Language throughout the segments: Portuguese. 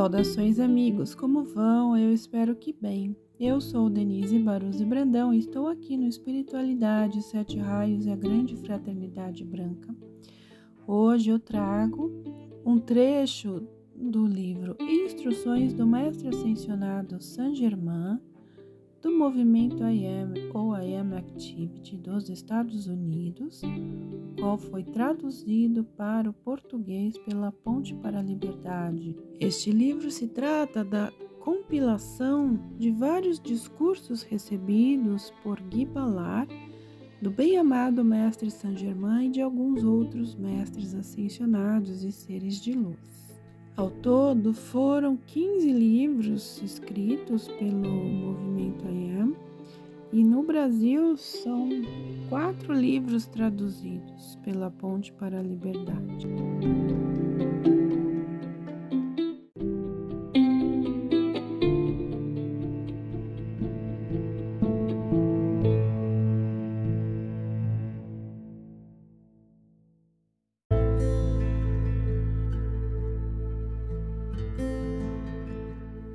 Saudações, amigos! Como vão? Eu espero que bem. Eu sou Denise Baruzzi Brandão e estou aqui no Espiritualidade, Sete Raios e a Grande Fraternidade Branca. Hoje eu trago um trecho do livro Instruções do Mestre Ascensionado Saint Germain do movimento I Am ou I Am Activity dos Estados Unidos, qual foi traduzido para o português pela Ponte para a Liberdade. Este livro se trata da compilação de vários discursos recebidos por Guy Ballard, do bem-amado Mestre Saint Germain e de alguns outros mestres ascensionados e seres de luz. Ao todo, foram 15 livros escritos pelo movimento IAM e no Brasil são quatro livros traduzidos pela Ponte para a Liberdade.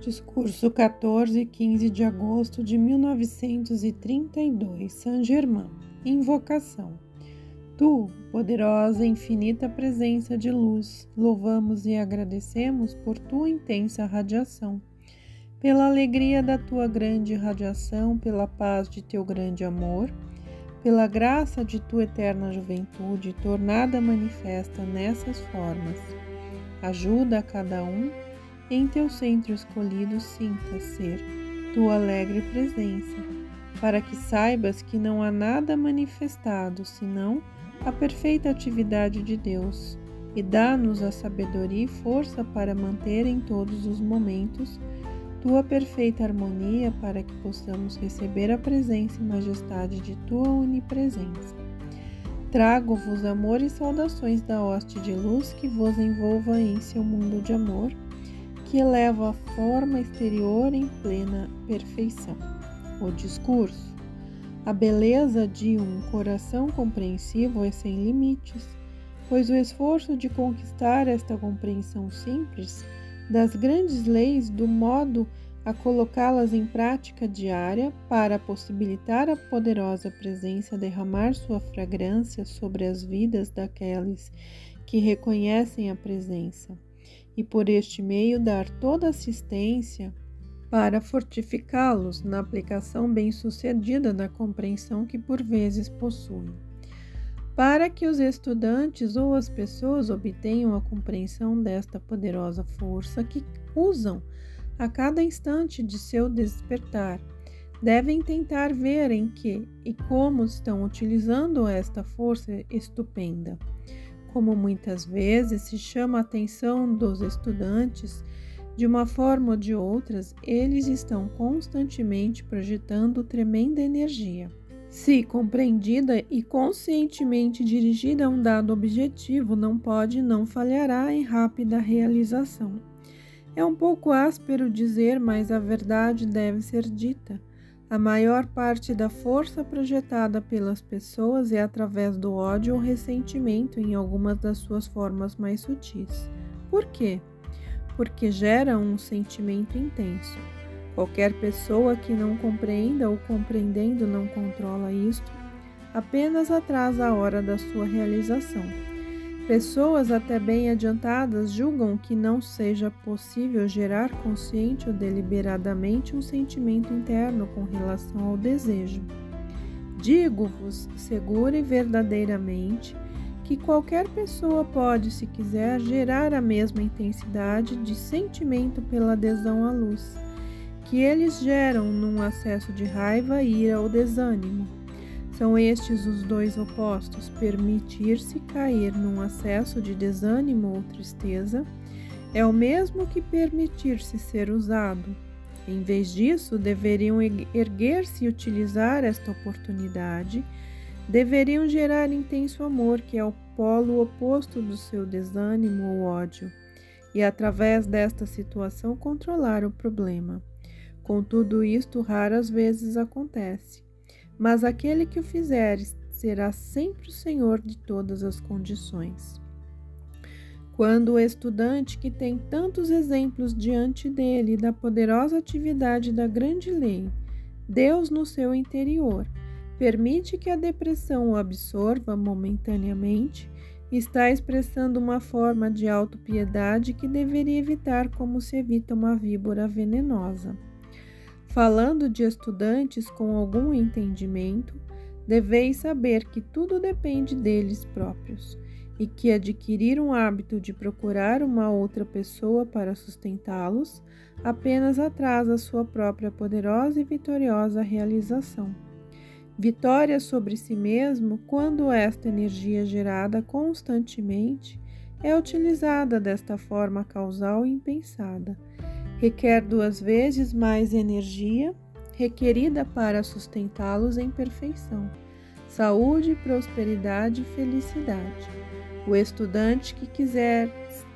Discurso 14 e 15 de agosto de 1932, Saint-Germain. Invocação. Tu, poderosa e infinita presença de luz, louvamos e agradecemos por tua intensa radiação, pela alegria da tua grande radiação, pela paz de teu grande amor, pela graça de tua eterna juventude, tornada manifesta nessas formas. Ajuda a cada um em teu centro escolhido sinta ser tua alegre presença, para que saibas que não há nada manifestado senão a perfeita atividade de Deus, e dá-nos a sabedoria e força para manter em todos os momentos tua perfeita harmonia, para que possamos receber a presença e majestade de tua onipresença. Trago-vos amor e saudações da hoste de luz que vos envolva em seu mundo de amor que eleva a forma exterior em plena perfeição. O discurso. A beleza de um coração compreensivo é sem limites, pois o esforço de conquistar esta compreensão simples das grandes leis do modo a colocá-las em prática diária para possibilitar a poderosa presença derramar sua fragrância sobre as vidas daqueles que reconhecem a presença e por este meio dar toda assistência para fortificá-los na aplicação bem-sucedida da compreensão que por vezes possuem. Para que os estudantes ou as pessoas obtenham a compreensão desta poderosa força que usam a cada instante de seu despertar, devem tentar ver em que e como estão utilizando esta força estupenda como muitas vezes se chama a atenção dos estudantes, de uma forma ou de outras, eles estão constantemente projetando tremenda energia. Se compreendida e conscientemente dirigida a um dado objetivo, não pode e não falhará em rápida realização. É um pouco áspero dizer, mas a verdade deve ser dita. A maior parte da força projetada pelas pessoas é através do ódio ou ressentimento em algumas das suas formas mais sutis. Por quê? Porque gera um sentimento intenso. Qualquer pessoa que não compreenda ou compreendendo não controla isto, apenas atrasa a hora da sua realização. Pessoas até bem adiantadas julgam que não seja possível gerar consciente ou deliberadamente um sentimento interno com relação ao desejo. Digo-vos, segura e verdadeiramente, que qualquer pessoa pode, se quiser, gerar a mesma intensidade de sentimento pela adesão à luz, que eles geram num acesso de raiva, ira ou desânimo são estes os dois opostos: permitir-se cair num acesso de desânimo ou tristeza é o mesmo que permitir-se ser usado. Em vez disso, deveriam erguer-se e utilizar esta oportunidade, deveriam gerar intenso amor, que é o polo oposto do seu desânimo ou ódio, e através desta situação controlar o problema. Contudo, isto raras vezes acontece mas aquele que o fizer será sempre o Senhor de todas as condições. Quando o estudante que tem tantos exemplos diante dele da poderosa atividade da grande lei, Deus no seu interior, permite que a depressão o absorva momentaneamente, está expressando uma forma de autopiedade que deveria evitar como se evita uma víbora venenosa. Falando de estudantes com algum entendimento, deveis saber que tudo depende deles próprios e que adquirir um hábito de procurar uma outra pessoa para sustentá-los apenas atrasa sua própria poderosa e vitoriosa realização. Vitória sobre si mesmo quando esta energia gerada constantemente é utilizada desta forma causal e impensada requer duas vezes mais energia requerida para sustentá-los em perfeição, saúde, prosperidade e felicidade. O estudante que quiser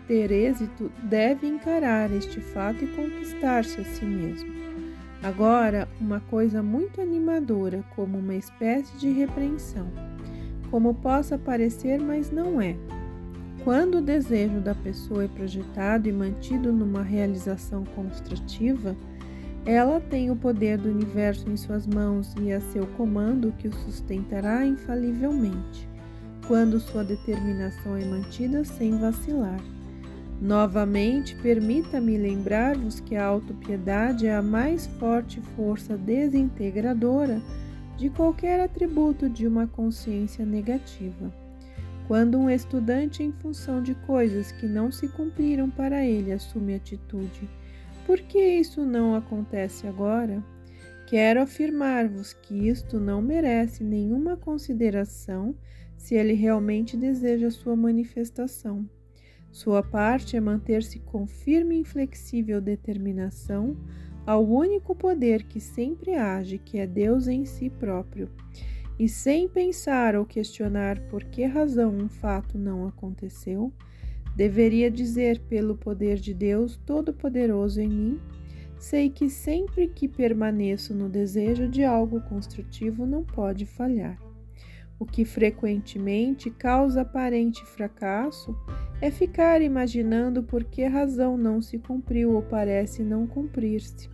ter êxito deve encarar este fato e conquistar-se a si mesmo. Agora, uma coisa muito animadora, como uma espécie de repreensão, como possa parecer, mas não é. Quando o desejo da pessoa é projetado e mantido numa realização construtiva, ela tem o poder do universo em suas mãos e a seu comando que o sustentará infalivelmente, quando sua determinação é mantida sem vacilar. Novamente, permita-me lembrar-vos que a autopiedade é a mais forte força desintegradora de qualquer atributo de uma consciência negativa. Quando um estudante, em função de coisas que não se cumpriram para ele, assume atitude, por que isso não acontece agora? Quero afirmar-vos que isto não merece nenhuma consideração se ele realmente deseja sua manifestação. Sua parte é manter-se com firme e inflexível determinação ao único poder que sempre age, que é Deus em si próprio e sem pensar ou questionar por que razão um fato não aconteceu, deveria dizer pelo poder de Deus Todo-Poderoso em mim, sei que sempre que permaneço no desejo de algo construtivo não pode falhar. O que frequentemente causa aparente fracasso é ficar imaginando por que razão não se cumpriu ou parece não cumprir-se.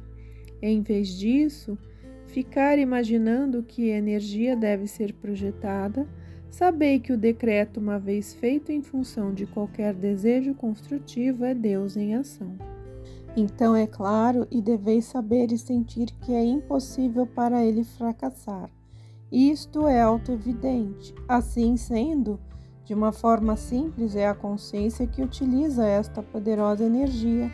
Em vez disso, ficar imaginando que energia deve ser projetada, sabei que o decreto, uma vez feito em função de qualquer desejo construtivo, é Deus em ação. Então é claro e deveis saber e sentir que é impossível para ele fracassar. Isto é autoevidente. Assim sendo, de uma forma simples, é a consciência que utiliza esta poderosa energia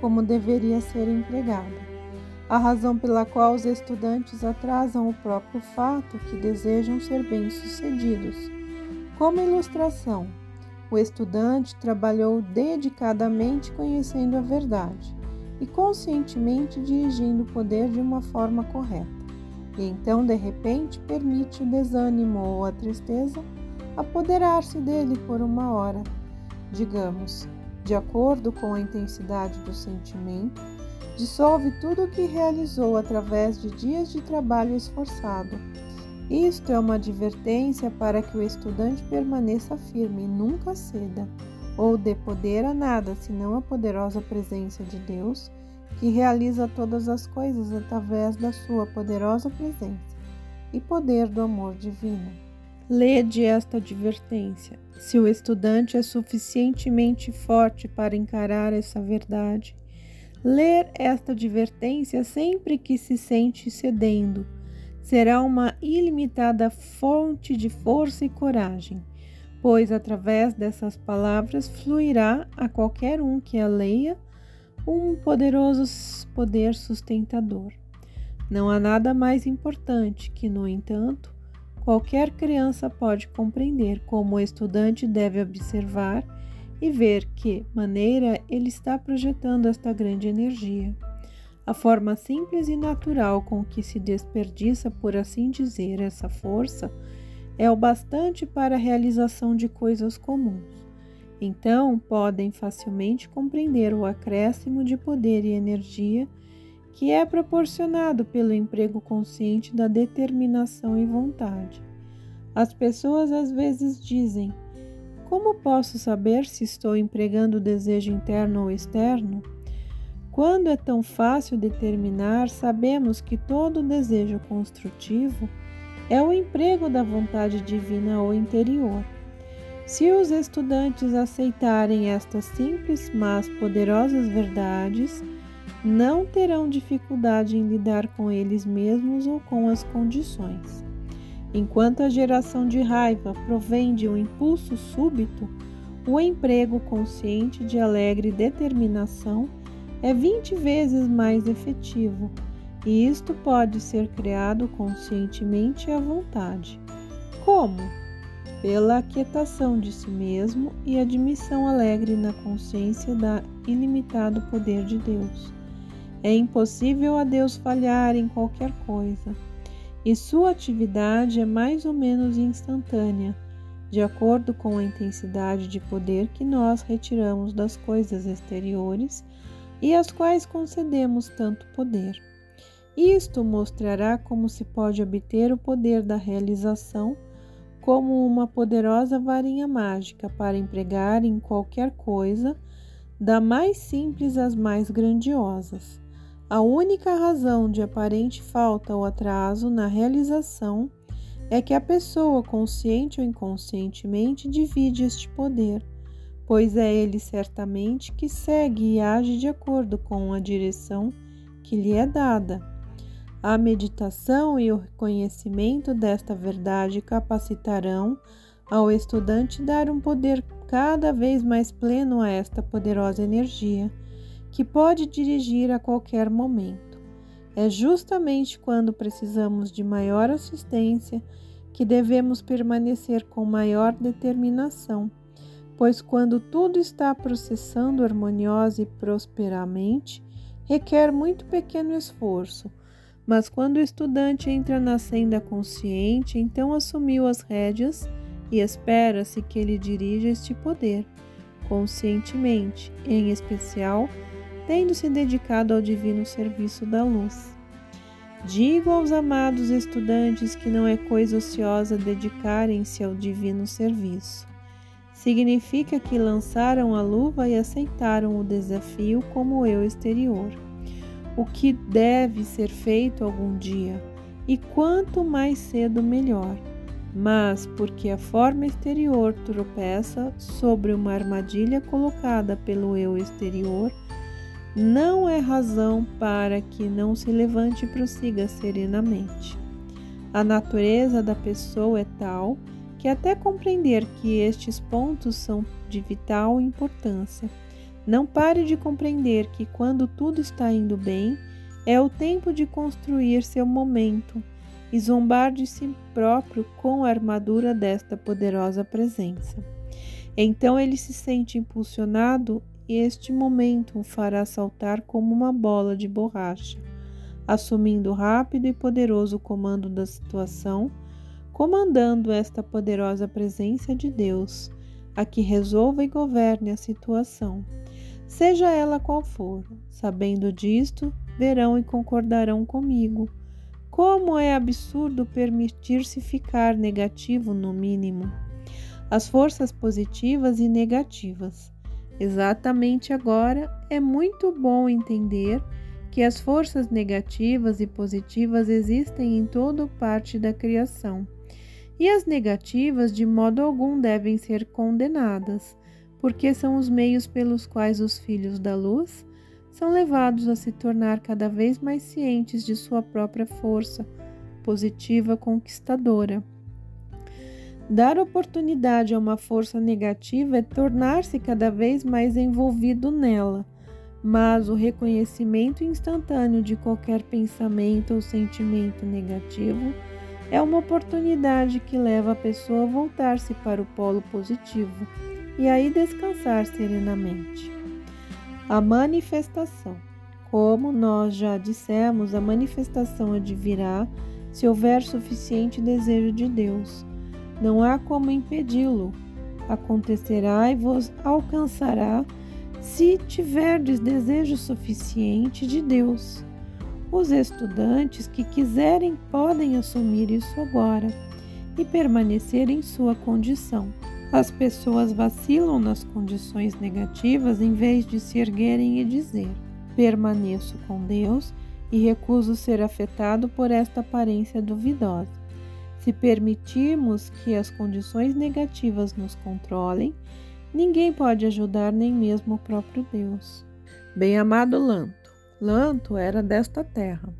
como deveria ser empregada a razão pela qual os estudantes atrasam o próprio fato que desejam ser bem-sucedidos. Como ilustração, o estudante trabalhou dedicadamente conhecendo a verdade e conscientemente dirigindo o poder de uma forma correta. E então, de repente, permite o desânimo ou a tristeza apoderar-se dele por uma hora, digamos, de acordo com a intensidade do sentimento dissolve tudo o que realizou através de dias de trabalho esforçado. Isto é uma advertência para que o estudante permaneça firme e nunca ceda, ou dê poder a nada senão a poderosa presença de Deus, que realiza todas as coisas através da sua poderosa presença e poder do amor divino. Lede esta advertência. Se o estudante é suficientemente forte para encarar essa verdade, Ler esta advertência sempre que se sente cedendo será uma ilimitada fonte de força e coragem, pois através dessas palavras fluirá a qualquer um que a leia um poderoso poder sustentador. Não há nada mais importante que, no entanto, qualquer criança pode compreender como o estudante deve observar e ver que maneira ele está projetando esta grande energia. A forma simples e natural com que se desperdiça, por assim dizer, essa força é o bastante para a realização de coisas comuns. Então, podem facilmente compreender o acréscimo de poder e energia que é proporcionado pelo emprego consciente da determinação e vontade. As pessoas às vezes dizem: Como posso saber se estou empregando o desejo interno ou externo? Quando é tão fácil determinar, sabemos que todo desejo construtivo é o emprego da vontade divina ou interior. Se os estudantes aceitarem estas simples, mas poderosas verdades, não terão dificuldade em lidar com eles mesmos ou com as condições. Enquanto a geração de raiva provém de um impulso súbito, o emprego consciente de alegre determinação é 20 vezes mais efetivo, e isto pode ser criado conscientemente à vontade. Como? Pela aquietação de si mesmo e admissão alegre na consciência da ilimitado poder de Deus. É impossível a Deus falhar em qualquer coisa, e sua atividade é mais ou menos instantânea, de acordo com a intensidade de poder que nós retiramos das coisas exteriores e às quais concedemos tanto poder. Isto mostrará como se pode obter o poder da realização como uma poderosa varinha mágica para empregar em qualquer coisa, da mais simples às mais grandiosas. A única razão de aparente falta ou atraso na realização é que a pessoa, consciente ou inconscientemente, divide este poder, pois é ele certamente que segue e age de acordo com a direção que lhe é dada. A meditação e o reconhecimento desta verdade capacitarão ao estudante dar um poder cada vez mais pleno a esta poderosa energia que pode dirigir a qualquer momento. É justamente quando precisamos de maior assistência que devemos permanecer com maior determinação, pois quando tudo está processando harmoniosa e prosperamente, requer muito pequeno esforço. Mas quando o estudante entra na senda consciente, então assumiu as rédeas e espera-se que ele dirija este poder conscientemente, em especial tendo se dedicado ao divino serviço da luz. Digo aos amados estudantes que não é coisa ociosa dedicarem-se ao divino serviço. Significa que lançaram a luva e aceitaram o desafio como eu exterior, o que deve ser feito algum dia, e quanto mais cedo melhor. Mas porque a forma exterior tropeça sobre uma armadilha colocada pelo eu exterior, não é razão para que não se levante e prossiga serenamente. A natureza da pessoa é tal que, até compreender que estes pontos são de vital importância, não pare de compreender que, quando tudo está indo bem, é o tempo de construir seu momento e zombar de si próprio com a armadura desta poderosa presença. Então ele se sente impulsionado e este momento o fará saltar como uma bola de borracha, assumindo rápido e poderoso comando da situação, comandando esta poderosa presença de Deus, a que resolva e governe a situação, seja ela qual for. Sabendo disto, verão e concordarão comigo. Como é absurdo permitir-se ficar negativo, no mínimo. As forças positivas e negativas Exatamente agora é muito bom entender que as forças negativas e positivas existem em toda parte da criação, e as negativas de modo algum devem ser condenadas, porque são os meios pelos quais os filhos da luz são levados a se tornar cada vez mais cientes de sua própria força positiva conquistadora. Dar oportunidade a uma força negativa é tornar-se cada vez mais envolvido nela, mas o reconhecimento instantâneo de qualquer pensamento ou sentimento negativo é uma oportunidade que leva a pessoa a voltar-se para o polo positivo e aí descansar serenamente. A manifestação. Como nós já dissemos, a manifestação advirá se houver suficiente desejo de Deus não há como impedi-lo. Acontecerá e vos alcançará se tiverdes desejo suficiente de Deus. Os estudantes que quiserem podem assumir isso agora e permanecer em sua condição. As pessoas vacilam nas condições negativas em vez de se erguerem e dizer: permaneço com Deus e recuso ser afetado por esta aparência duvidosa. Se permitirmos que as condições negativas nos controlem, ninguém pode ajudar nem mesmo o próprio Deus. Bem-amado Lanto. Lanto era desta terra,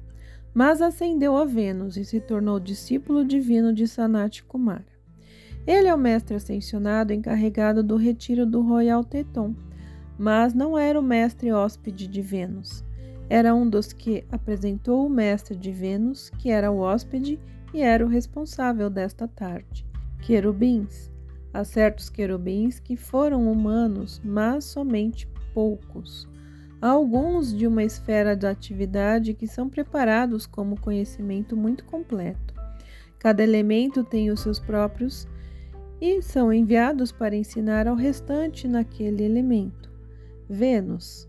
mas ascendeu a Vênus e se tornou discípulo divino de Sanat Kumara. Ele é o mestre ascensionado encarregado do retiro do Royal Teton, mas não era o mestre hóspede de Vênus. Era um dos que apresentou o mestre de Vênus, que era o hóspede e era o responsável desta tarde. Querubins. Há certos querubins que foram humanos, mas somente poucos. Há alguns de uma esfera de atividade que são preparados como conhecimento muito completo. Cada elemento tem os seus próprios e são enviados para ensinar ao restante naquele elemento. Vênus.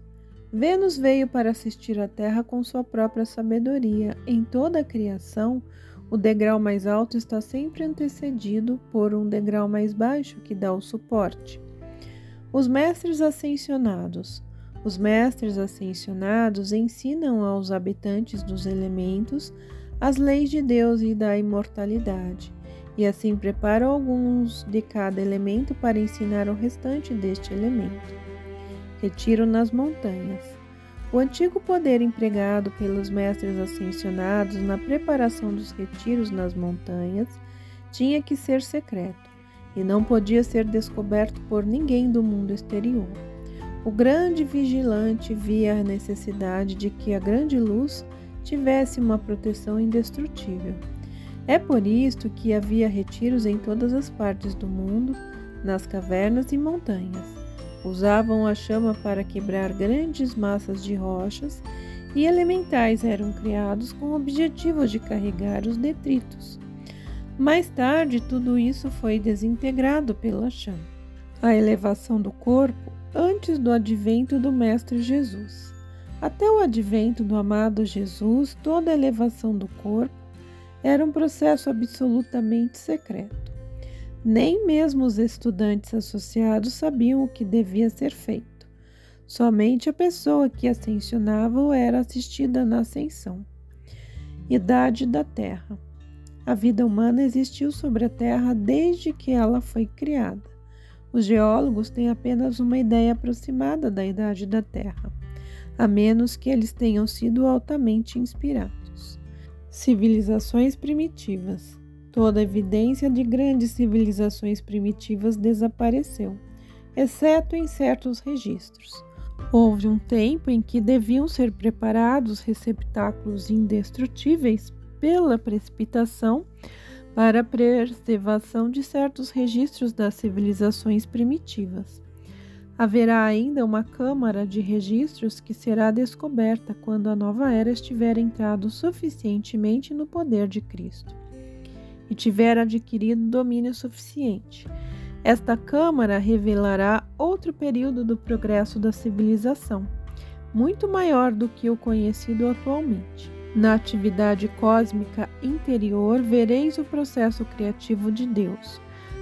Vênus veio para assistir a Terra com sua própria sabedoria. Em toda a criação, o degrau mais alto está sempre antecedido por um degrau mais baixo que dá o suporte. Os mestres ascensionados. Os mestres ascensionados ensinam aos habitantes dos elementos as leis de Deus e da imortalidade e assim preparam alguns de cada elemento para ensinar o restante deste elemento. Retiro nas montanhas. O antigo poder empregado pelos mestres ascensionados na preparação dos retiros nas montanhas tinha que ser secreto e não podia ser descoberto por ninguém do mundo exterior. O grande vigilante via a necessidade de que a grande luz tivesse uma proteção indestrutível é por isto que havia retiros em todas as partes do mundo, nas cavernas e montanhas. Usavam a chama para quebrar grandes massas de rochas e elementais eram criados com o objetivo de carregar os detritos. Mais tarde, tudo isso foi desintegrado pela chama. A elevação do corpo antes do advento do Mestre Jesus. Até o advento do amado Jesus, toda elevação do corpo era um processo absolutamente secreto. Nem mesmo os estudantes associados sabiam o que devia ser feito. Somente a pessoa que ascensionava era assistida na ascensão. Idade da Terra. A vida humana existiu sobre a Terra desde que ela foi criada. Os geólogos têm apenas uma ideia aproximada da idade da Terra, a menos que eles tenham sido altamente inspirados. Civilizações primitivas. Toda evidência de grandes civilizações primitivas desapareceu, exceto em certos registros. Houve um tempo em que deviam ser preparados receptáculos indestrutíveis pela precipitação para a preservação de certos registros das civilizações primitivas. Haverá ainda uma câmara de registros que será descoberta quando a nova era estiver entrado suficientemente no poder de Cristo e tiver adquirido domínio suficiente. Esta câmara revelará outro período do progresso da civilização, muito maior do que o conhecido atualmente. Na atividade cósmica interior, vereis o processo criativo de Deus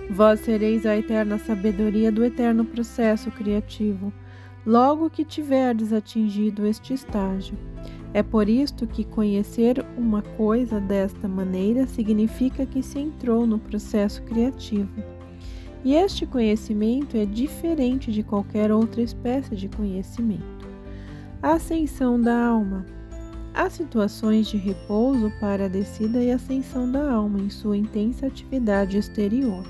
Vós sereis a eterna sabedoria do eterno processo criativo, logo que tiverdes atingido este estágio. É por isto que conhecer uma coisa desta maneira significa que se entrou no processo criativo. E este conhecimento é diferente de qualquer outra espécie de conhecimento. A ascensão da alma. Há situações de repouso para a descida e ascensão da alma em sua intensa atividade exterior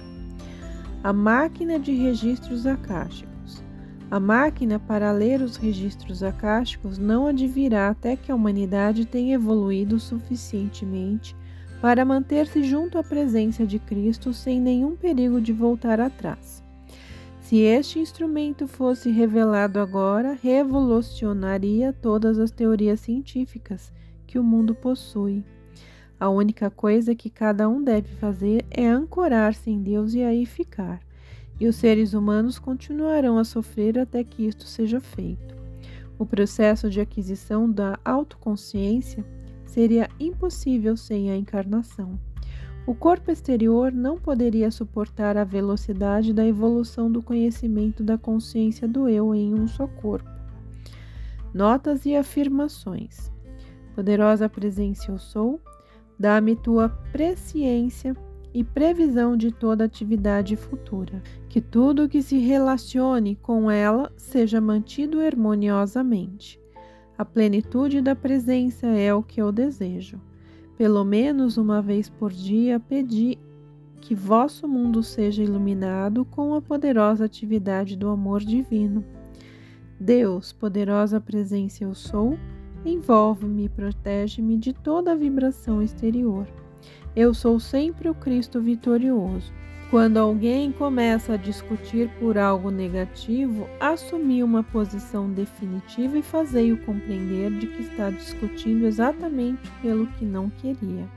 a máquina de registros acásticos. A máquina para ler os registros acásticos não advirá até que a humanidade tenha evoluído suficientemente para manter-se junto à presença de Cristo sem nenhum perigo de voltar atrás. Se este instrumento fosse revelado agora, revolucionaria todas as teorias científicas que o mundo possui. A única coisa que cada um deve fazer é ancorar-se em Deus e aí ficar. E os seres humanos continuarão a sofrer até que isto seja feito. O processo de aquisição da autoconsciência seria impossível sem a encarnação. O corpo exterior não poderia suportar a velocidade da evolução do conhecimento da consciência do eu em um só corpo. Notas e afirmações. Poderosa presença eu sou, dá-me tua presciência e previsão de toda atividade futura. Que tudo que se relacione com ela seja mantido harmoniosamente. A plenitude da presença é o que eu desejo. Pelo menos uma vez por dia pedi que vosso mundo seja iluminado com a poderosa atividade do amor divino. Deus, poderosa presença eu sou, envolve-me e protege-me de toda a vibração exterior. Eu sou sempre o Cristo vitorioso. Quando alguém começa a discutir por algo negativo, assumi uma posição definitiva e fazei-o compreender de que está discutindo exatamente pelo que não queria.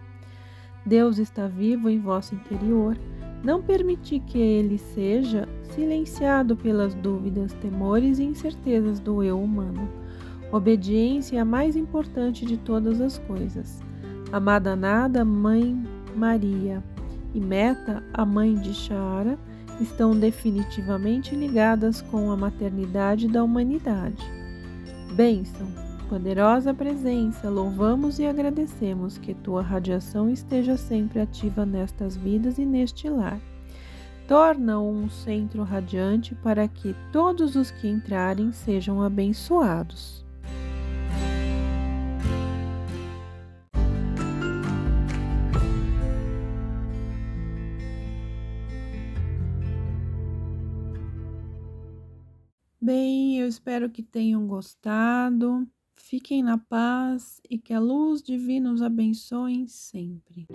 Deus está vivo em vosso interior. Não permiti que ele seja silenciado pelas dúvidas, temores e incertezas do eu humano. Obediência é a mais importante de todas as coisas. Amada Nada, Mãe Maria e Meta, a mãe de Shara, estão definitivamente ligadas com a maternidade da humanidade. Bênção, poderosa presença, louvamos e agradecemos que tua radiação esteja sempre ativa nestas vidas e neste lar. Torna-o um centro radiante para que todos os que entrarem sejam abençoados. Bem, eu espero que tenham gostado. Fiquem na paz e que a luz divina os abençoe sempre.